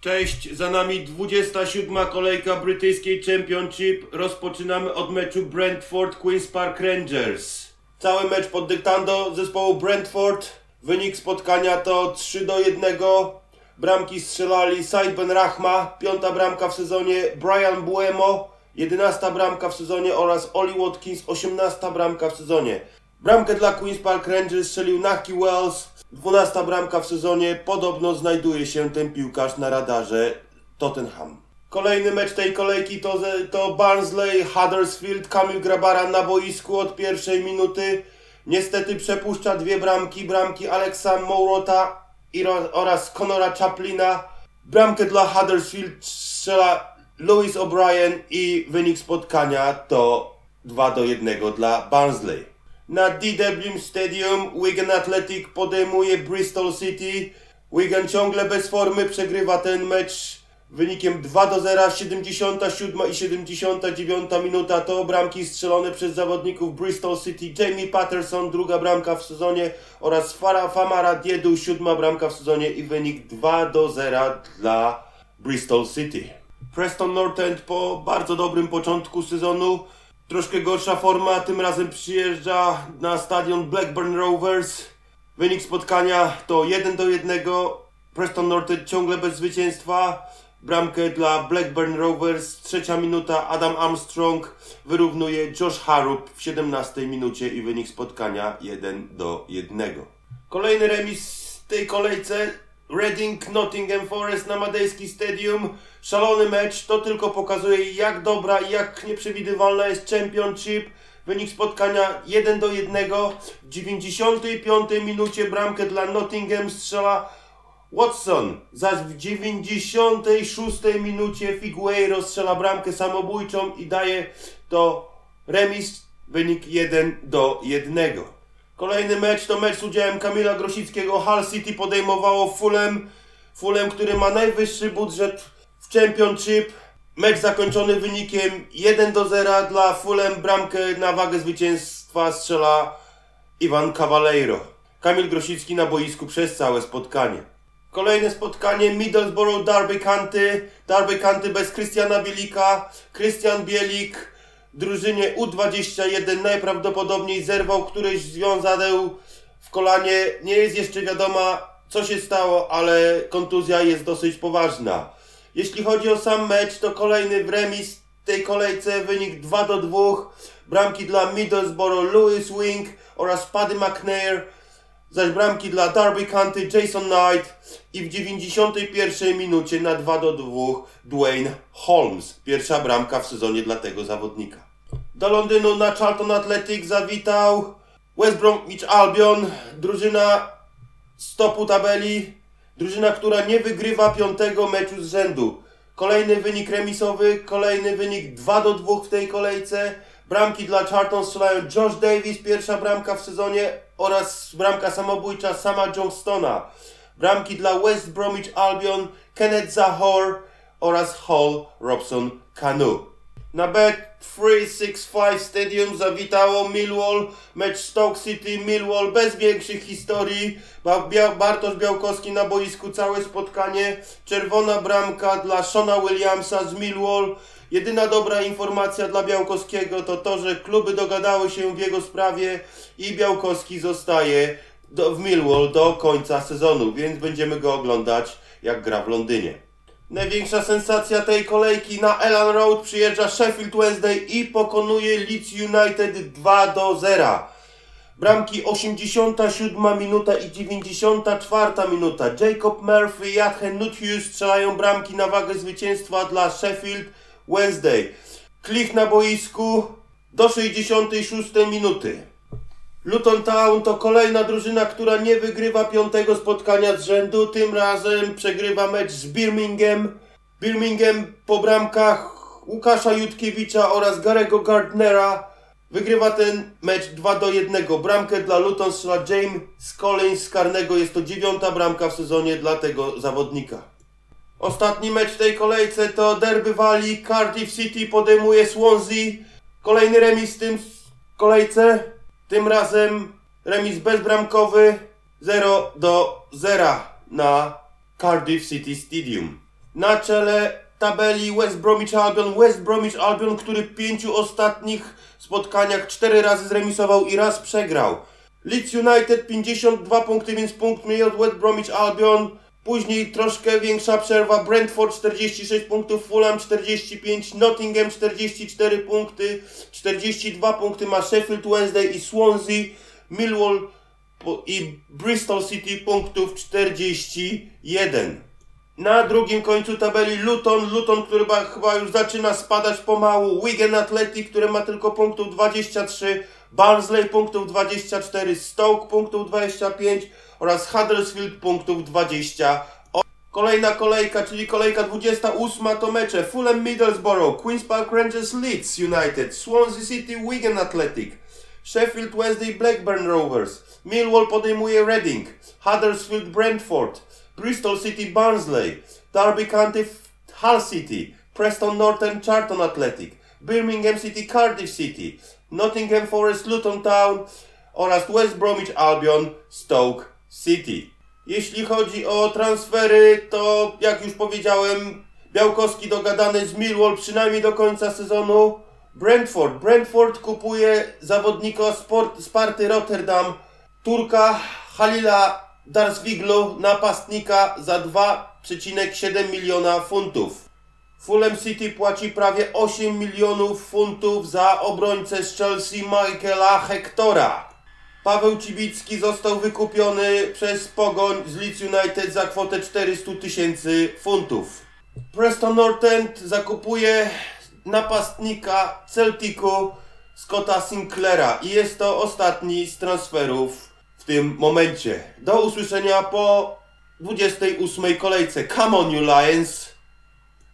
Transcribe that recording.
Cześć, za nami 27. kolejka brytyjskiej Championship. Rozpoczynamy od meczu Brentford Queen's Park Rangers. Cały mecz pod dyktando zespołu Brentford. Wynik spotkania to 3 do 1. Bramki strzelali Said Ben Rahma, piąta bramka w sezonie Brian Buemo, 11 bramka w sezonie oraz Oli Watkins, 18 bramka w sezonie. Bramkę dla Queen's Park Rangers strzelił Naki Wells, 12 bramka w sezonie. Podobno znajduje się ten piłkarz na radarze Tottenham. Kolejny mecz tej kolejki to, to Barnsley Huddersfield. Kamil Grabara na boisku od pierwszej minuty. Niestety przepuszcza dwie bramki. Bramki Alexa Mourota oraz Conora Chaplina. Bramkę dla Huddersfield strzela Louis O'Brien i wynik spotkania to 2 do 1 dla Barnsley. Na DW Stadium Wigan Athletic podejmuje Bristol City. Wigan ciągle bez formy przegrywa ten mecz wynikiem 2 do 0. 77 i 79 minuta to bramki strzelone przez zawodników Bristol City. Jamie Patterson, druga bramka w sezonie oraz Farah Famara Diedu, siódma bramka w sezonie i wynik 2 do 0 dla Bristol City. Preston North End po bardzo dobrym początku sezonu Troszkę gorsza forma, tym razem przyjeżdża na stadion Blackburn Rovers. Wynik spotkania to 1 do 1. Preston North ciągle bez zwycięstwa. Bramkę dla Blackburn Rovers, trzecia minuta, Adam Armstrong wyrównuje Josh Harrop w 17 minucie i wynik spotkania 1 do 1. Kolejny remis w tej kolejce Reading Nottingham Forest na Madejski Stadium. Szalony mecz, to tylko pokazuje jak dobra i jak nieprzewidywalna jest Championship. Wynik spotkania 1 do 1. W 95 minucie bramkę dla Nottingham strzela Watson. Zaś w 96 minucie Figueiro strzela bramkę samobójczą i daje to remis. Wynik 1 do 1. Kolejny mecz to mecz z udziałem Kamila Grosickiego. Hull City podejmowało Fulham. Fulham, który ma najwyższy budżet w Championship. Mecz zakończony wynikiem 1 do 0 dla Fulham. Bramkę na wagę zwycięstwa strzela Iwan Cavaleiro. Kamil Grosicki na boisku przez całe spotkanie. Kolejne spotkanie Middlesbrough Derby Kanty. Derby Kanty bez Krystiana Bielika. Krystian Bielik drużynie U21 najprawdopodobniej zerwał któryś związadeł w kolanie. Nie jest jeszcze wiadoma, co się stało, ale kontuzja jest dosyć poważna. Jeśli chodzi o sam mecz, to kolejny w remis tej kolejce wynik 2 do 2. Bramki dla Middlesbrough Lewis Wing oraz Paddy McNair, zaś bramki dla Derby County Jason Knight i w 91 minucie na 2 do 2 Dwayne Holmes. Pierwsza bramka w sezonie dla tego zawodnika. Do Londynu na Charlton Athletic zawitał West Bromwich Albion, drużyna stopu tabeli, drużyna, która nie wygrywa piątego meczu z rzędu. Kolejny wynik remisowy, kolejny wynik 2 do 2 w tej kolejce. Bramki dla Charlton strzelają Josh Davis, pierwsza bramka w sezonie oraz bramka samobójcza sama Johnstona. Bramki dla West Bromwich Albion, Kenneth Zahor oraz Hall Robson Canoe. Na Bet365 Stadium zawitało Millwall, mecz Stoke City Millwall bez większych historii. Bartosz Białkowski na boisku całe spotkanie. Czerwona bramka dla Shona Williamsa z Millwall. Jedyna dobra informacja dla Białkowskiego to to, że kluby dogadały się w jego sprawie i Białkowski zostaje do, w Millwall do końca sezonu, więc będziemy go oglądać jak gra w Londynie. Największa sensacja tej kolejki na Elan Road przyjeżdża Sheffield Wednesday i pokonuje Leeds United 2 do 0. Bramki 87 minuta i 94 minuta. Jacob Murphy i Adhen Nuthius strzelają bramki na wagę zwycięstwa dla Sheffield Wednesday. Klich na boisku do 66 minuty. Luton Town to kolejna drużyna, która nie wygrywa piątego spotkania z rzędu. Tym razem przegrywa mecz z Birmingham. Birmingham po bramkach Łukasza Jutkiewicza oraz Garego Gardnera wygrywa ten mecz 2 do 1. Bramkę dla Luton strzela James Collins z karnego. Jest to dziewiąta bramka w sezonie dla tego zawodnika. Ostatni mecz w tej kolejce to Derby Valley. Cardiff City podejmuje Swansea. Kolejny remis w tym kolejce. Tym razem remis bezbramkowy 0 do 0 na Cardiff City Stadium. Na czele tabeli West Bromwich Albion. West Bromwich Albion, który w pięciu ostatnich spotkaniach cztery razy zremisował i raz przegrał. Leeds United 52 punkty, więc punkt mniej od West Bromwich Albion. Później troszkę większa przerwa. Brentford 46 punktów, Fulham 45, Nottingham 44 punkty, 42 punkty ma Sheffield Wednesday i Swansea, Millwall i Bristol City punktów 41. Na drugim końcu tabeli Luton, Luton, który chyba już zaczyna spadać pomału, Wigan Athletic, który ma tylko punktów 23, Barnsley punktów 24, Stoke punktów 25 oraz Huddersfield punktów 20. Kolejna kolejka, czyli kolejka 28 to mecze Fulham Middlesbrough, Queen's Park Rangers Leeds United, Swansea City Wigan Athletic, Sheffield Wednesday Blackburn Rovers, Millwall podejmuje Reading, Huddersfield Brentford, Bristol City Barnsley, Derby County Hull City, Preston Northern Charlton Athletic, Birmingham City Cardiff City, Nottingham Forest Luton Town oraz West Bromwich Albion Stoke City. Jeśli chodzi o transfery, to jak już powiedziałem, Białkowski dogadany z Millwall przynajmniej do końca sezonu. Brentford. Brentford kupuje zawodnika Sport, Sparty Rotterdam, Turka Halila Darswiglu, napastnika za 2,7 miliona funtów. Fulham City płaci prawie 8 milionów funtów za obrońcę z Chelsea Michaela Hectora. Paweł Cibicki został wykupiony przez Pogoń z Leeds United za kwotę 400 tysięcy funtów. Preston North End zakupuje napastnika Celticu Scotta Sinclaira i jest to ostatni z transferów w tym momencie. Do usłyszenia po 28 kolejce. Come on you Lions!